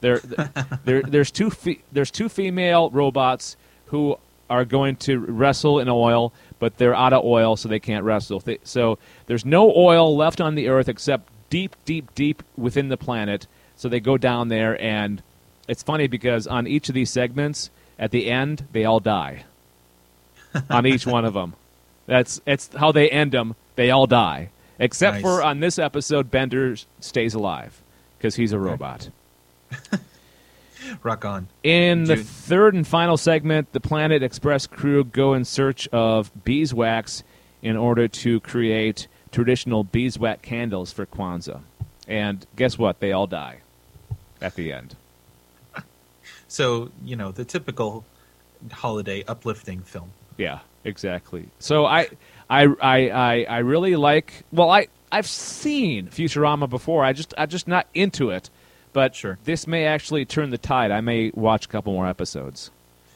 [SPEAKER 1] There, there, there's two fe- there's two female robots who are going to wrestle in oil, but they're out of oil, so they can't wrestle. They, so there's no oil left on the Earth except deep, deep, deep within the planet. So they go down there, and it's funny because on each of these segments, at the end, they all die. on each one of them, that's it's how they end them. They all die, except
[SPEAKER 3] Nice.
[SPEAKER 1] for on this episode, Bender stays alive because he's a robot.
[SPEAKER 3] Rock on.
[SPEAKER 1] In the third and final segment, the Planet Express crew go in search of beeswax in order to create traditional beeswax candles for Kwanzaa. And guess what? They all die at the end.
[SPEAKER 3] So you know the typical holiday uplifting film.
[SPEAKER 1] Yeah, exactly. So I, I, I, I, I really like. Well, I, I've seen Futurama before. I just, I'm just not into it. But
[SPEAKER 3] Sure.
[SPEAKER 1] this may actually turn the tide. I may watch a couple more episodes.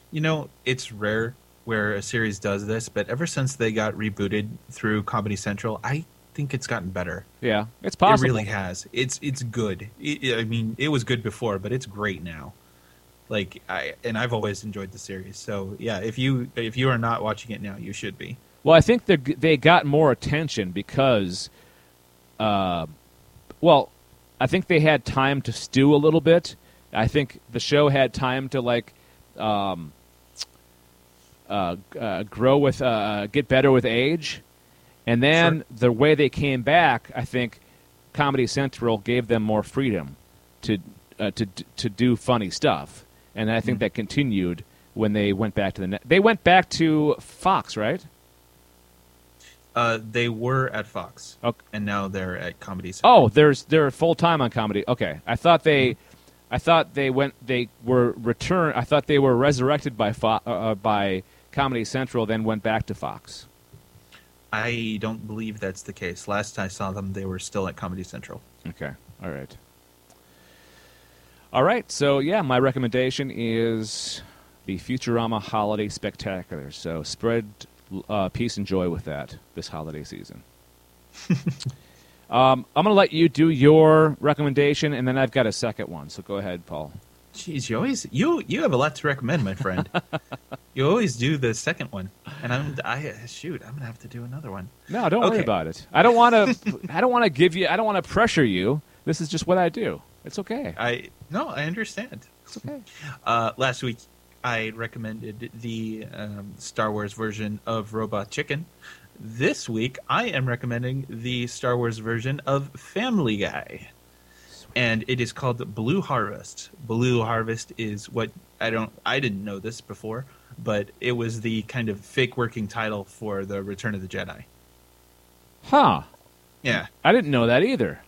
[SPEAKER 3] You know, it's rare where a series does this, but ever since they got rebooted through Comedy Central, I think it's gotten better.
[SPEAKER 1] Yeah, it's possible.
[SPEAKER 3] It really has. It's it's good. It, I mean, it was good before, but it's great now. Like I and I've always enjoyed the series. So yeah, if you if you are not watching it now, you should be.
[SPEAKER 1] Well, I think they they got more attention because, uh, well, I think they had time to stew a little bit. I think the show had time to like, um, uh, uh, grow with, uh, get better with age, and then
[SPEAKER 3] Sure.
[SPEAKER 1] the way they came back, I think Comedy Central gave them more freedom to uh, to to do funny stuff, and I think that continued when they went back to the net. They went back to Fox, right?
[SPEAKER 3] Uh, they were at Fox,
[SPEAKER 1] Okay.
[SPEAKER 3] and now they're at Comedy Central.
[SPEAKER 1] Oh, there's they're full time on comedy. Okay, I thought they, I thought they went they were return. I thought they were resurrected by Fo- uh, uh, by Comedy Central, then went back to Fox.
[SPEAKER 3] I don't believe that's the case. Last I saw them, they were still at Comedy Central.
[SPEAKER 1] Okay, all right, all right. So yeah, my recommendation is the Futurama Holiday Spectacular. So spread uh, peace and joy with that this holiday season. um, I'm going to let you do your recommendation, and then I've got a second one. So go ahead, Paul.
[SPEAKER 3] Jeez, you always you you have a lot to recommend, my friend. you always do the second one, and I'm I shoot, I'm gonna have to do another one.
[SPEAKER 1] No, don't worry
[SPEAKER 3] Okay.
[SPEAKER 1] about it. I don't want to. I don't want to give you. I don't want to pressure you. This is just what I do. It's okay.
[SPEAKER 3] I no, I understand.
[SPEAKER 1] It's okay.
[SPEAKER 3] Uh, last week, I recommended the um, Star Wars version of Robot Chicken. This week, I am recommending the Star Wars version of Family Guy, and it is called Blue Harvest. Blue Harvest is what I don't. I didn't know this before, but it was the kind of fake working title for the Return of the Jedi.
[SPEAKER 1] Huh.
[SPEAKER 3] Yeah,
[SPEAKER 1] I didn't know that either.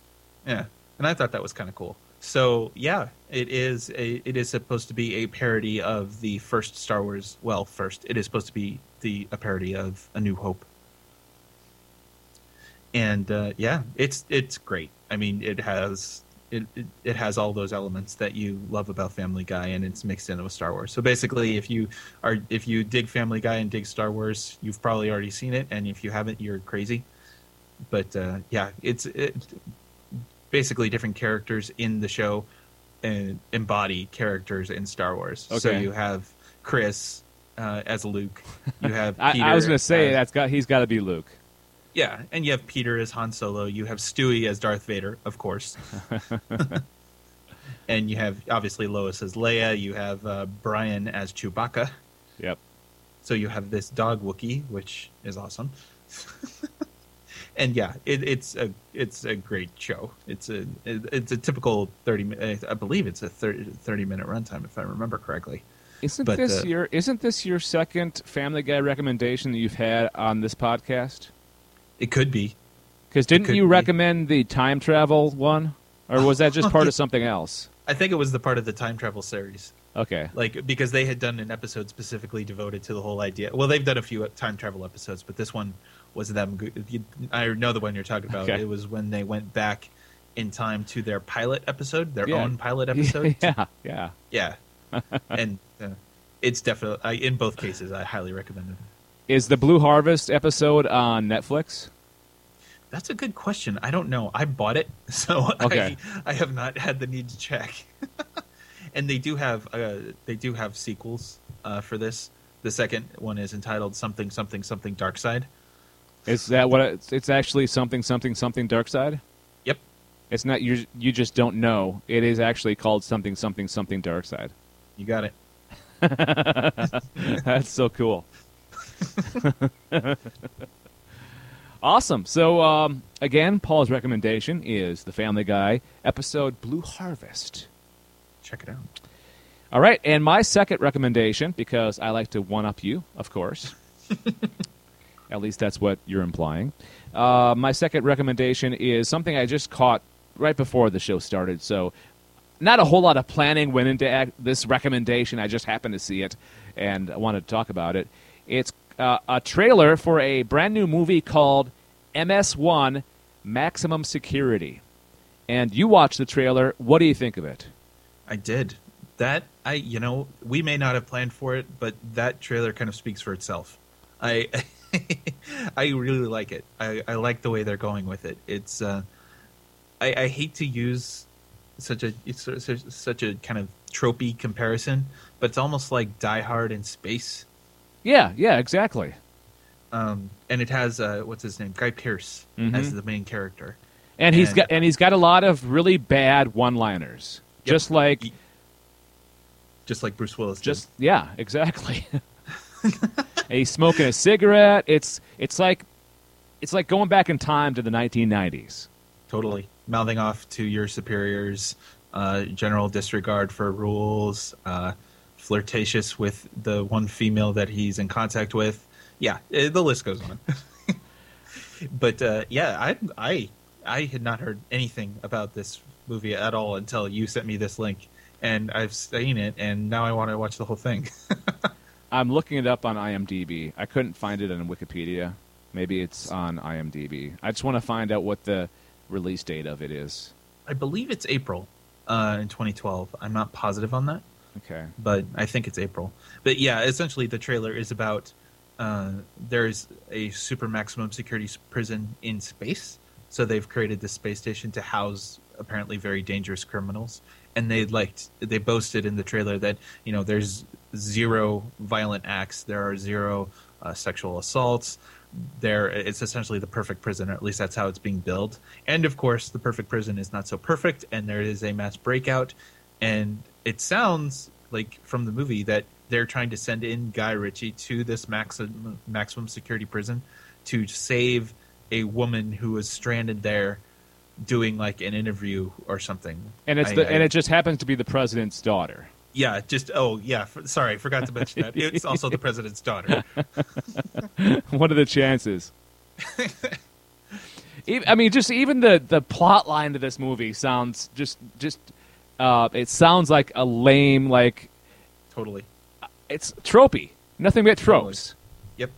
[SPEAKER 3] Yeah, and I thought that was kind of cool. So yeah, it is a it is supposed to be a parody of the first Star Wars. Well, first it is supposed to be the a parody of A New Hope. And uh, yeah, it's it's great. I mean, it has it, it it has all those elements that you love about Family Guy, and it's mixed in with Star Wars. So basically, if you are if you dig Family Guy and dig Star Wars, you've probably already seen it, and if you haven't, you're crazy. But uh, yeah, it's it, basically different characters in the show and embody characters in Star Wars. So you have Chris, uh, as Luke. You have
[SPEAKER 1] I,
[SPEAKER 3] Peter
[SPEAKER 1] I was going to say that's got he's got to be Luke.
[SPEAKER 3] yeah, and you have Peter as Han Solo. You have Stewie as Darth Vader, of course. and you have obviously Lois as Leia. You have uh, Brian as Chewbacca.
[SPEAKER 1] Yep.
[SPEAKER 3] So you have this dog Wookie, which is awesome. and yeah, it, it's a it's a great show. It's a it's a typical thirty. I believe it's a 30, 30 minute runtime if I remember correctly.
[SPEAKER 1] Isn't
[SPEAKER 3] But,
[SPEAKER 1] this
[SPEAKER 3] uh,
[SPEAKER 1] your isn't this your second Family Guy recommendation that you've had on this podcast?
[SPEAKER 3] It could be.
[SPEAKER 1] Because didn't you
[SPEAKER 3] be.
[SPEAKER 1] recommend the time travel one, or was that just part of something else?
[SPEAKER 3] I think it was the part of the time travel series.
[SPEAKER 1] Okay.
[SPEAKER 3] like because they had done an episode specifically devoted to the whole idea. Well, they've done a few time travel episodes, but this one was them. I know the one you're talking about.
[SPEAKER 1] Okay.
[SPEAKER 3] It was when they went back in time to their pilot episode, their
[SPEAKER 1] Yeah.
[SPEAKER 3] own pilot episode.
[SPEAKER 1] yeah, yeah.
[SPEAKER 3] yeah, and uh, it's definitely I, in both cases. I highly recommend it.
[SPEAKER 1] Is the Blue Harvest episode on Netflix?
[SPEAKER 3] That's a good question. I don't know. I bought it, so
[SPEAKER 1] Okay.
[SPEAKER 3] I, I have not had the need to check. and they do have uh, they do have sequels uh, for this. The second one is entitled something something something Dark Side.
[SPEAKER 1] Is that what it's, it's actually something something something Dark Side?
[SPEAKER 3] Yep.
[SPEAKER 1] It's not you. You just don't know. It is actually called something something something Dark Side.
[SPEAKER 3] You got it.
[SPEAKER 1] That's so cool. awesome. So um, again, Paul's recommendation is the Family Guy episode Blue Harvest.
[SPEAKER 3] Check it out.
[SPEAKER 1] All right, and my second recommendation, because I like to one up you, of course. At least that's what you're implying. Uh, my second recommendation is something I just caught right before the show started. So, not a whole lot of planning went into this recommendation. I just happened to see it and I wanted to talk about it. It's uh, a trailer for a brand new movie called MS1 Maximum Security. And you watched the trailer. What do you think of it?
[SPEAKER 3] I did. That I you know, we may not have planned for it, but that trailer kind of speaks for itself. I I really like it. I, I like the way they're going with it. It's uh I, I hate to use such a it's such, such a kind of tropey comparison, but it's almost like Die Hard in space.
[SPEAKER 1] Yeah, yeah, exactly.
[SPEAKER 3] Um, and it has uh, what's his name, Guy Pearce,
[SPEAKER 1] Mhm.
[SPEAKER 3] as the main character.
[SPEAKER 1] And he's
[SPEAKER 3] And-
[SPEAKER 1] got and he's got a lot of really bad one-liners.
[SPEAKER 3] Yep.
[SPEAKER 1] Just like
[SPEAKER 3] Just like Bruce Willis. did.
[SPEAKER 1] just yeah, exactly. And he's smoking a cigarette. It's it's like it's like going back in time to the 1990s.
[SPEAKER 3] totally mouthing off to your superiors, uh, general disregard for rules, uh, flirtatious with the one female that he's in contact with. Yeah, eh, the list goes on. but uh, yeah, I I I had not heard anything about this movie at all until you sent me this link, and I've seen it, and now I want to watch the whole thing.
[SPEAKER 1] I'm looking it up on IMDb. I couldn't find it on Wikipedia. Maybe it's on IMDb. I just want to find out what the release date of it is.
[SPEAKER 3] I believe it's April uh, in 2012. I'm not positive on that.
[SPEAKER 1] Okay.
[SPEAKER 3] but I think it's April. But yeah, essentially the trailer is about uh, there's a super maximum security prison in space. So they've created this space station to house apparently very dangerous criminals, and they liked they boasted in the trailer that you know there's zero violent acts, there are zero uh, sexual assaults. There, it's essentially the perfect prison, or at least that's how it's being billed. And of course, the perfect prison is not so perfect, and there is a mass breakout. And it sounds like from the movie that they're trying to send in Guy Ritchie to this maximum maximum security prison to save a woman who was stranded there doing like an interview or something.
[SPEAKER 1] And it's
[SPEAKER 3] I-
[SPEAKER 1] the,
[SPEAKER 3] I-
[SPEAKER 1] and it just happens to be the president's daughter.
[SPEAKER 3] Yeah, just oh yeah. f sorry, I forgot to mention that. It's also the president's daughter.
[SPEAKER 1] what are the chances? I mean, just even the the plot line to this movie sounds just just uh, it sounds like a lame like
[SPEAKER 3] Totally.
[SPEAKER 1] it's tropey. Nothing but tropes.
[SPEAKER 3] Yep.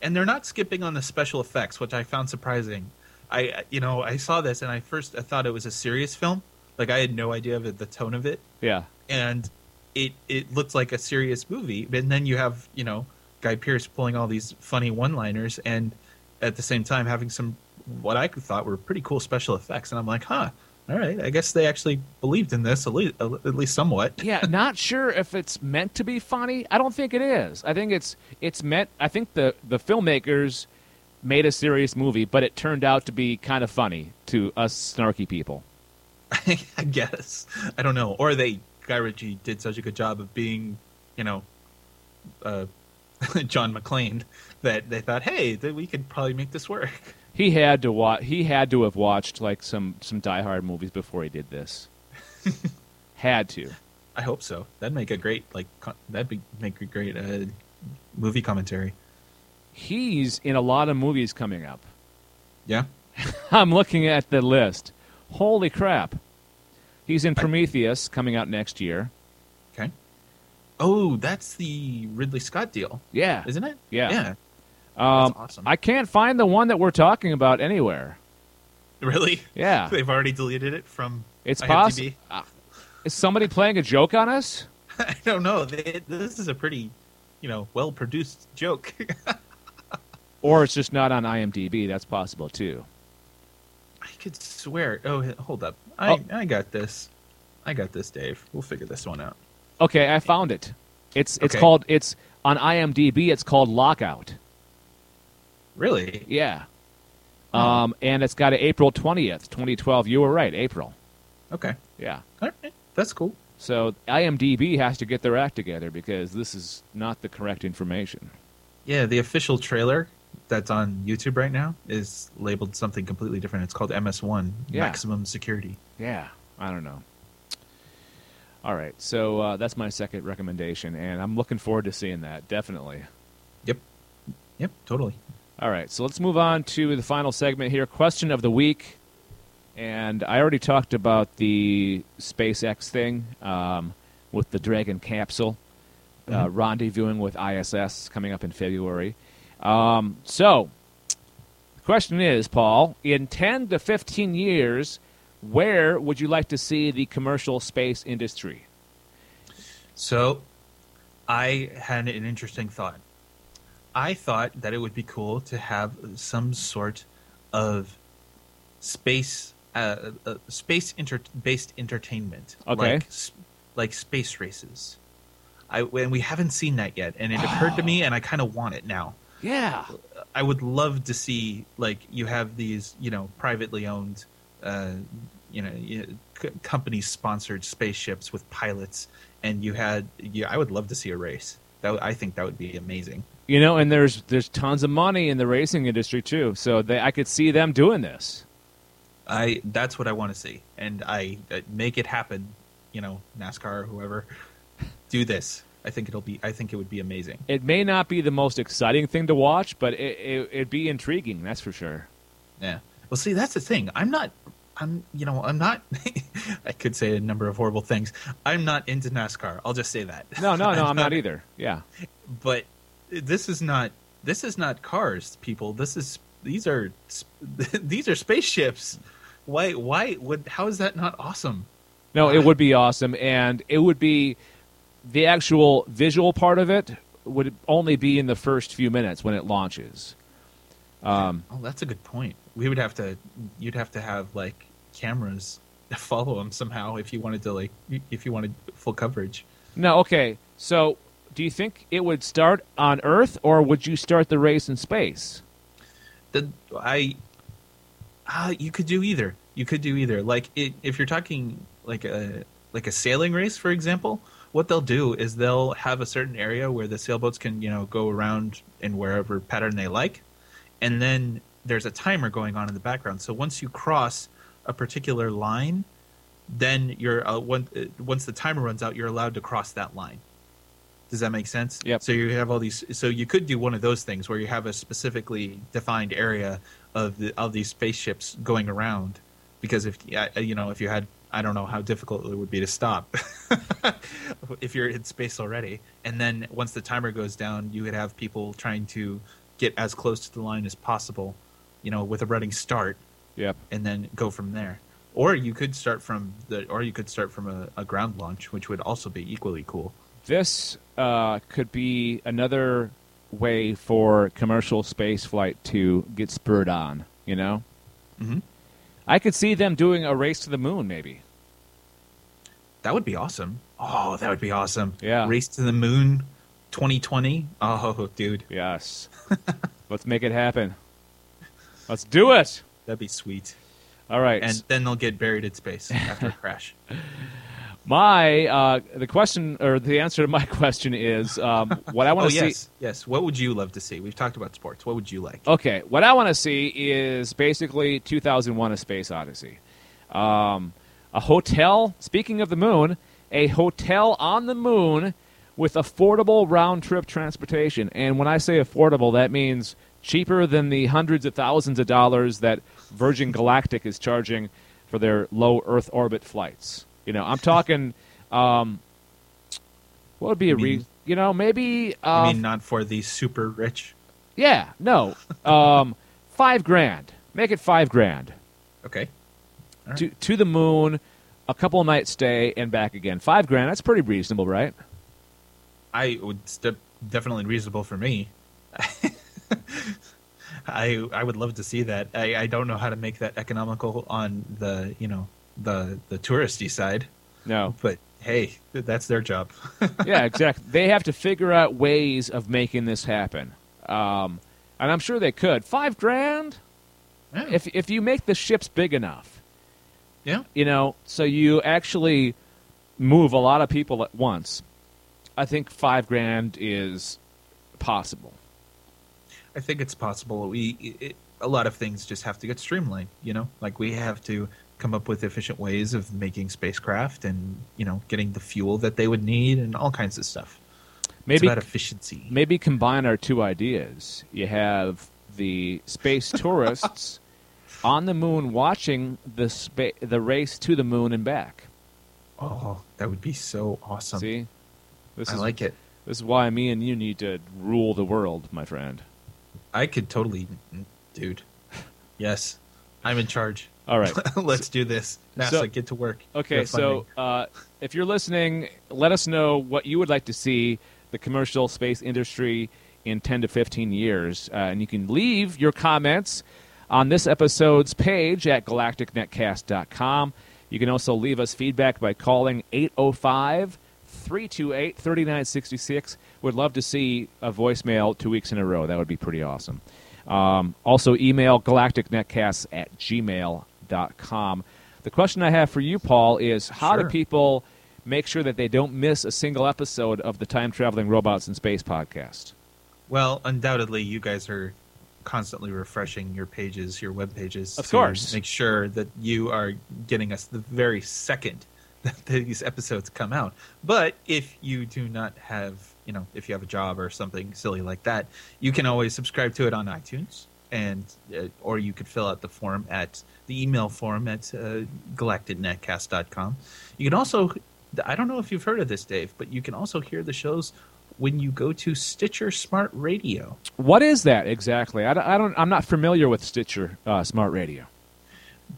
[SPEAKER 3] And they're not skipping on the special effects, which I found surprising. I you know I saw this and I first I thought it was a serious film. Like I had no idea of it, the tone of it,
[SPEAKER 1] Yeah.
[SPEAKER 3] and it it looked like a serious movie. And then you have you know Guy Pearce pulling all these funny one-liners, and at the same time having some what I thought were pretty cool special effects. And I'm like, huh, all right. I guess they actually believed in this at least, at least somewhat.
[SPEAKER 1] yeah, not sure if it's meant to be funny. I don't think it is. I think it's it's meant. I think the the filmmakers made a serious movie, but it turned out to be kind of funny to us snarky people.
[SPEAKER 3] I guess I don't know. Or they Guy Ritchie did such a good job of being, you know, uh, John McClane that they thought, hey, that we could probably make this work.
[SPEAKER 1] He had to watch. He had to have watched like some some Die Hard movies before he did this. had to.
[SPEAKER 3] I hope so. That'd make a great like co- that'd be make a great uh, movie commentary.
[SPEAKER 1] He's in a lot of movies coming up.
[SPEAKER 3] Yeah.
[SPEAKER 1] I'm looking at the list. Holy crap! He's in Prometheus coming out next year.
[SPEAKER 3] Okay. Oh, that's the Ridley Scott deal,
[SPEAKER 1] Yeah,
[SPEAKER 3] isn't it?
[SPEAKER 1] Yeah.
[SPEAKER 3] Yeah.
[SPEAKER 1] um,
[SPEAKER 3] That's awesome.
[SPEAKER 1] I can't find the one that we're talking about anywhere.
[SPEAKER 3] Really?
[SPEAKER 1] Yeah,
[SPEAKER 3] They've already deleted it from.
[SPEAKER 1] it's possible. Is somebody playing a joke on us?
[SPEAKER 3] I don't know. They, this is a pretty, you know, well produced joke.
[SPEAKER 1] Or it's just not on IMDb. That's possible too.
[SPEAKER 3] I could swear. Oh, hold up. I
[SPEAKER 1] Oh.
[SPEAKER 3] I got this. I got this, Dave. We'll figure this one out.
[SPEAKER 1] Okay, I found it. It's it's
[SPEAKER 3] Okay.
[SPEAKER 1] called it's on IMDb. It's called Lockout.
[SPEAKER 3] Really?
[SPEAKER 1] Yeah.
[SPEAKER 3] Oh.
[SPEAKER 1] Um, and it's got an April twentieth, twenty twelve. You were right, April.
[SPEAKER 3] Okay.
[SPEAKER 1] Yeah.
[SPEAKER 3] All right. That's cool.
[SPEAKER 1] So IMDb has to get their act together because this is not the correct information.
[SPEAKER 3] Yeah, the official trailer that's on YouTube right now is labeled something completely different. It's called MS1
[SPEAKER 1] Yeah.
[SPEAKER 3] Maximum Security.
[SPEAKER 1] Yeah, I don't know. All right, so uh, that's my second recommendation, and I'm looking forward to seeing that. Definitely.
[SPEAKER 3] Yep. Yep, totally.
[SPEAKER 1] All right, so let's move on to the final segment here. Question of the week, and I already talked about the SpaceX thing um, with the Dragon capsule uh, rendezvousing with ISS coming up in February. Um, so, the question is, Paul, in 10 to 15 years, where would you like to see the commercial space industry?
[SPEAKER 3] So, I had an interesting thought. I thought that it would be cool to have some sort of space, uh, uh, space inter- based entertainment,
[SPEAKER 1] Okay.
[SPEAKER 3] like like space races. I and we haven't seen that yet, and it occurred to me, and I kind of want it now.
[SPEAKER 1] Yeah.
[SPEAKER 3] I would love to see like you have these you know privately owned uh, you know y- c- company sponsored spaceships with pilots, and you had yeah I would love to see a race. That I think that would be amazing.
[SPEAKER 1] You know, and there's there's tons of money in the racing industry too, so they, I could see them doing this.
[SPEAKER 3] I that's what I want to see, and I uh, make it happen. You know NASCAR or whoever do this. I think it'll be. I think it would be amazing.
[SPEAKER 1] It may not be the most exciting thing to watch, but it, it, it'd be intriguing. That's for sure.
[SPEAKER 3] Yeah. Well, see, that's the thing. I'm not. I'm. You know, I'm not. I could say a number of horrible things. I'm not into NASCAR. I'll just say that.
[SPEAKER 1] No, no, no, I'm not either. Yeah,
[SPEAKER 3] But this is not. This is not cars, people. This is. These are. These are spaceships. Why? Why would? How is that not awesome?
[SPEAKER 1] no, it would be awesome, and it would be the actual visual part of it would only be in the first few minutes when it launches. Um,
[SPEAKER 3] Oh, that's a good point. We would have to. You'd have to have like cameras follow them somehow if you wanted to like if you wanted full coverage.
[SPEAKER 1] no, okay. So, do you think it would start on Earth, or would you start the race in space?
[SPEAKER 3] the I uh, you could do either. You could do either. Like it, if you're talking like a like a sailing race, for example, what they'll do is they'll have a certain area where the sailboats can you know go around in wherever pattern they like, and then there's a timer going on in the background. So once you cross a particular line, then you're uh, one, uh, once the timer runs out, you're allowed to cross that line. Does that make sense?
[SPEAKER 1] Yep.
[SPEAKER 3] So you have all these. So you could do one of those things where you have a specifically defined area of the of these spaceships going around, because if yeah, you know if you had I don't know how difficult it would be to stop if you're in space already, and then once the timer goes down, you would have people trying to get as close to the line as possible, you know, with a running start,
[SPEAKER 1] Yep.
[SPEAKER 3] and then go from there. Or you could start from the, or you could start from a, a ground launch, which would also be equally cool.
[SPEAKER 1] This uh, could be another way for commercial space flight to get spurred on. You know,
[SPEAKER 3] Mhm.
[SPEAKER 1] I could see them doing a race to the moon, maybe.
[SPEAKER 3] That would be awesome. Oh, that would be awesome.
[SPEAKER 1] Yeah.
[SPEAKER 3] Race to the moon 2020. Oh, dude.
[SPEAKER 1] Yes. Let's make it happen. Let's do it.
[SPEAKER 3] That'd be sweet.
[SPEAKER 1] All right.
[SPEAKER 3] And then they'll get buried in space after a crash.
[SPEAKER 1] my uh, the question or the answer to my question is um, what I
[SPEAKER 3] Oh,
[SPEAKER 1] want to
[SPEAKER 3] yes.
[SPEAKER 1] see.
[SPEAKER 3] Yes. What would you love to see? We've talked about sports. What would you like?
[SPEAKER 1] Okay, what I want to see is basically 2001: A Space Odyssey. Um, a hotel. Speaking of the moon, a hotel on the moon with affordable round trip transportation. And when I say affordable, that means cheaper than the hundreds of thousands of dollars that Virgin Galactic is charging for their low Earth orbit flights. You know, I'm talking. Um, what would be a
[SPEAKER 3] You
[SPEAKER 1] re-
[SPEAKER 3] mean-
[SPEAKER 1] you know maybe uh,
[SPEAKER 3] I mean, not for the super rich.
[SPEAKER 1] yeah no um, five grand make it five grand
[SPEAKER 3] Okay. Right.
[SPEAKER 1] to to the moon, a couple nights stay and back again. Five grand. That's pretty reasonable, right?
[SPEAKER 3] I would st- definitely reasonable for me. I I would love to see that. I, I don't know how to make that economical on the you know the the touristy side,
[SPEAKER 1] No.
[SPEAKER 3] but hey, that's their job.
[SPEAKER 1] yeah, exactly. They have to figure out ways of making this happen, um, and I'm sure they could. Five grand.
[SPEAKER 3] Yeah.
[SPEAKER 1] If if you make the ships big enough,
[SPEAKER 3] yeah,
[SPEAKER 1] you know, so you actually move a lot of people at once. I think five grand is possible.
[SPEAKER 3] I think it's possible. We it, a lot of things just have to get streamlined. You know, like we have to come up with efficient ways of making spacecraft and you know getting the fuel that they would need and all kinds of stuff.
[SPEAKER 1] Maybe
[SPEAKER 3] it's about efficiency.
[SPEAKER 1] maybe combine our two ideas. You have the space tourists on the moon watching the spa- the race to the moon and back.
[SPEAKER 3] Oh, that would be so awesome.
[SPEAKER 1] See, this
[SPEAKER 3] I
[SPEAKER 1] is
[SPEAKER 3] like it.
[SPEAKER 1] This is why me and you need to rule the world, my friend.
[SPEAKER 3] I could totally, dude. Yes, I'm in charge.
[SPEAKER 1] All right.
[SPEAKER 3] Let's do this. NASA,
[SPEAKER 1] So-
[SPEAKER 3] get to work.
[SPEAKER 1] Okay, so uh, if you're listening, let us know what you would like to see the commercial space industry in 10 to 15 years. Uh, and you can leave your comments on this episode's page at galacticnetcast.com. You can also leave us feedback by calling 805 328 3966. We'd love to see a voicemail two weeks in a row. That would be pretty awesome. Um, also, email galacticnetcasts at gmail.com. The question I have for you, Paul, is how do people make sure that they don't miss a single episode of the Time Traveling Robots in Space podcast?
[SPEAKER 3] Well, undoubtedly, you guys are constantly refreshing your pages, your web pages.
[SPEAKER 1] Of
[SPEAKER 3] to
[SPEAKER 1] course.
[SPEAKER 3] Make sure that you are getting us the very second that these episodes come out. But if you do not have, you know, if you have a job or something silly like that, you can always subscribe to it on iTunes. And uh, or you could fill out the form at the email form at uh, galacticnetcast.com. You can also, I don't know if you've heard of this, Dave, but you can also hear the shows when you go to Stitcher Smart Radio.
[SPEAKER 1] What is that exactly? I don't, I don't I'm not familiar with Stitcher uh, Smart Radio.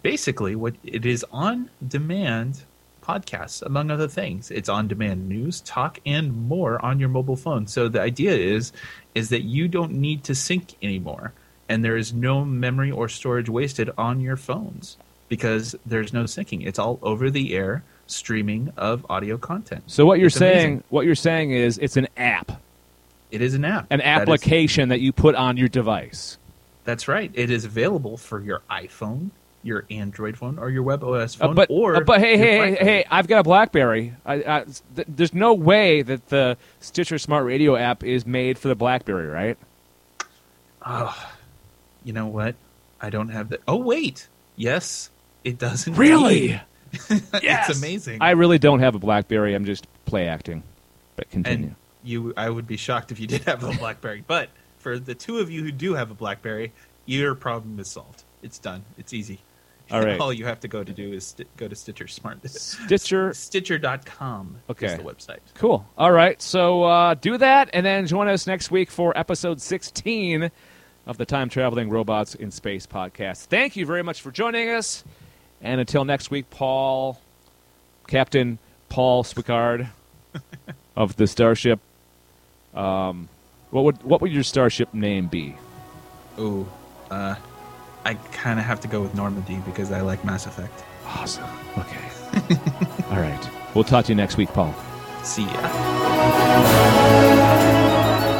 [SPEAKER 3] Basically, what it is on demand podcasts, among other things. It's on demand news, talk, and more on your mobile phone. So the idea is is that you don't need to sync anymore, and there is no memory or storage wasted on your phones because there's no syncing. It's all over the air streaming of audio content.
[SPEAKER 1] So what you're
[SPEAKER 3] It's
[SPEAKER 1] saying,
[SPEAKER 3] amazing.
[SPEAKER 1] what you're saying is it's an app,
[SPEAKER 3] It is an app.
[SPEAKER 1] an
[SPEAKER 3] That is-
[SPEAKER 1] application that you put on your device.
[SPEAKER 3] That's right. It is available for your iPhone, your Android phone, or your WebOS
[SPEAKER 1] Uh,
[SPEAKER 3] phone.
[SPEAKER 1] but
[SPEAKER 3] or
[SPEAKER 1] uh, but hey hey hey, hey I've got a BlackBerry. I, I, th- there's no way that the Stitcher Smart Radio app is made for the BlackBerry, right?
[SPEAKER 3] Oh, you know what? I don't have that. Oh wait, yes, it does. indeed.
[SPEAKER 1] Really?
[SPEAKER 3] it's amazing.
[SPEAKER 1] I really don't have a BlackBerry. I'm just play acting. But continue.
[SPEAKER 3] and you, I would be shocked if you did have a BlackBerry. But for the two of you who do have a BlackBerry, your problem is solved. It's done. It's easy.
[SPEAKER 1] All right.
[SPEAKER 3] All you have to go to do is sti- go to Stitcher Smart.
[SPEAKER 1] Stitcher.
[SPEAKER 3] Stitcher.com
[SPEAKER 1] Okay.
[SPEAKER 3] is the website.
[SPEAKER 1] Cool. All right. So uh, do that, and then join us next week for episode 16 of the Time Traveling Robots in Space podcast. Thank you very much for joining us. And until next week, Paul, Captain Paul Swicard of the Starship. Um, what would what would your starship name be?
[SPEAKER 3] Ooh, uh, I kind of have to go with Normandy because I like Mass Effect.
[SPEAKER 1] Awesome. Okay. All right. We'll talk to you next week, Paul.
[SPEAKER 3] See ya.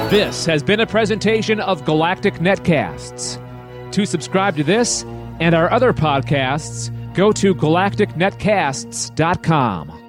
[SPEAKER 1] This has been a presentation of Galactic Netcasts. To subscribe to this and our other podcasts, go to galacticnetcasts.com.